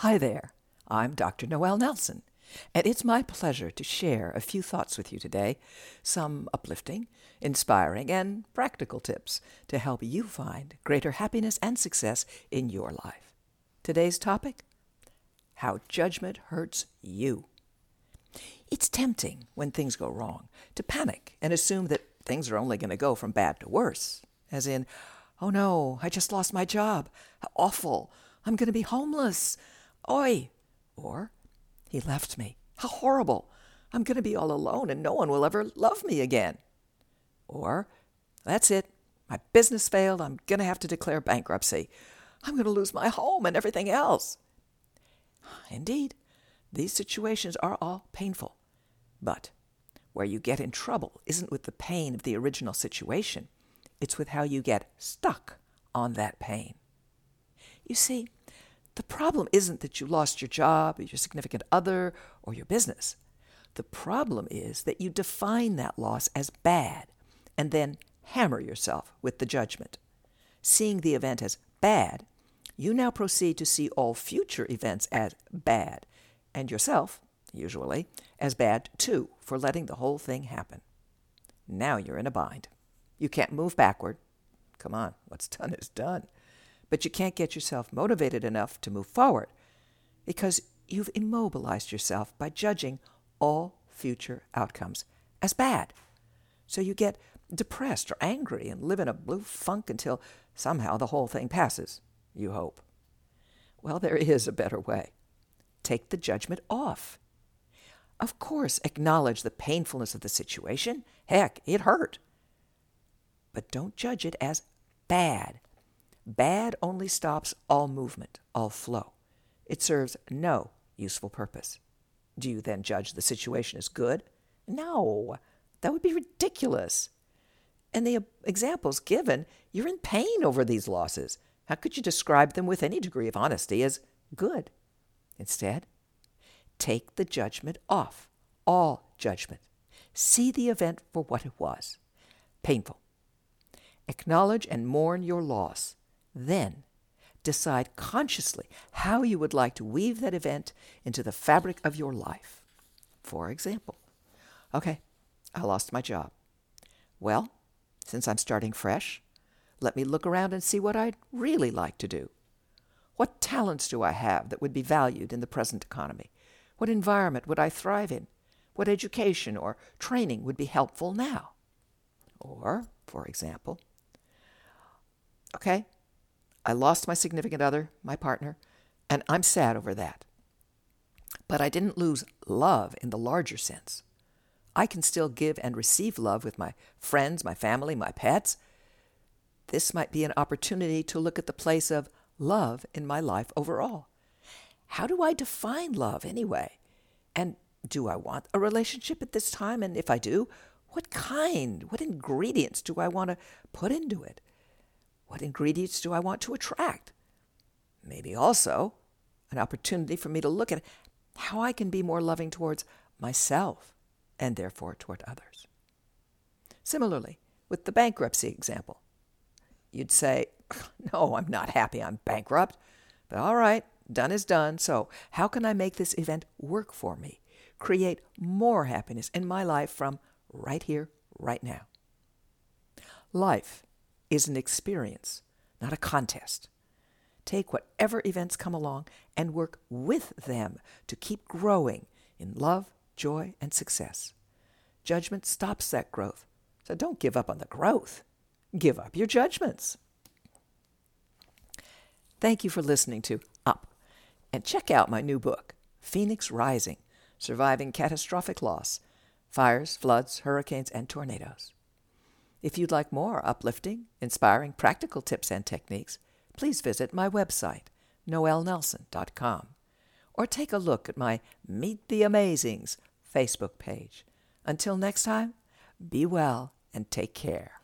Hi there, I'm Dr. Noel Nelson, and it's my pleasure to share a few thoughts with you today, some uplifting, inspiring, and practical tips to help you find greater happiness and success in your life. Today's topic How Judgment Hurts You. It's tempting when things go wrong to panic and assume that things are only going to go from bad to worse, as in, oh no, I just lost my job. How awful. I'm going to be homeless. Oi! Or, he left me. How horrible! I'm going to be all alone and no one will ever love me again. Or, that's it. My business failed. I'm going to have to declare bankruptcy. I'm going to lose my home and everything else. Indeed, these situations are all painful. But where you get in trouble isn't with the pain of the original situation, it's with how you get stuck on that pain. You see, the problem isn't that you lost your job, or your significant other, or your business. The problem is that you define that loss as bad and then hammer yourself with the judgment. Seeing the event as bad, you now proceed to see all future events as bad, and yourself, usually, as bad too for letting the whole thing happen. Now you're in a bind. You can't move backward. Come on, what's done is done but you can't get yourself motivated enough to move forward because you've immobilized yourself by judging all future outcomes as bad. So you get depressed or angry and live in a blue funk until somehow the whole thing passes, you hope. Well, there is a better way. Take the judgment off. Of course, acknowledge the painfulness of the situation. Heck, it hurt. But don't judge it as bad Bad only stops all movement, all flow. It serves no useful purpose. Do you then judge the situation as good? No, that would be ridiculous. And the examples given, you're in pain over these losses. How could you describe them with any degree of honesty as good? Instead, take the judgment off, all judgment. See the event for what it was painful. Acknowledge and mourn your loss then, decide consciously how you would like to weave that event into the fabric of your life. For example, okay, I lost my job. Well, since I'm starting fresh, let me look around and see what I'd really like to do. What talents do I have that would be valued in the present economy? What environment would I thrive in? What education or training would be helpful now? Or, for example, okay, I lost my significant other, my partner, and I'm sad over that. But I didn't lose love in the larger sense. I can still give and receive love with my friends, my family, my pets. This might be an opportunity to look at the place of love in my life overall. How do I define love anyway? And do I want a relationship at this time? And if I do, what kind, what ingredients do I want to put into it? What ingredients do I want to attract? Maybe also an opportunity for me to look at how I can be more loving towards myself and therefore toward others. Similarly, with the bankruptcy example, you'd say, No, I'm not happy I'm bankrupt, but all right, done is done. So, how can I make this event work for me? Create more happiness in my life from right here, right now. Life is an experience, not a contest. Take whatever events come along and work with them to keep growing in love, joy, and success. Judgment stops that growth. So don't give up on the growth. Give up your judgments. Thank you for listening to Up. And check out my new book, Phoenix Rising Surviving Catastrophic Loss Fires, Floods, Hurricanes, and Tornadoes. If you'd like more uplifting, inspiring, practical tips and techniques, please visit my website, noelnelson.com, or take a look at my Meet the Amazings Facebook page. Until next time, be well and take care.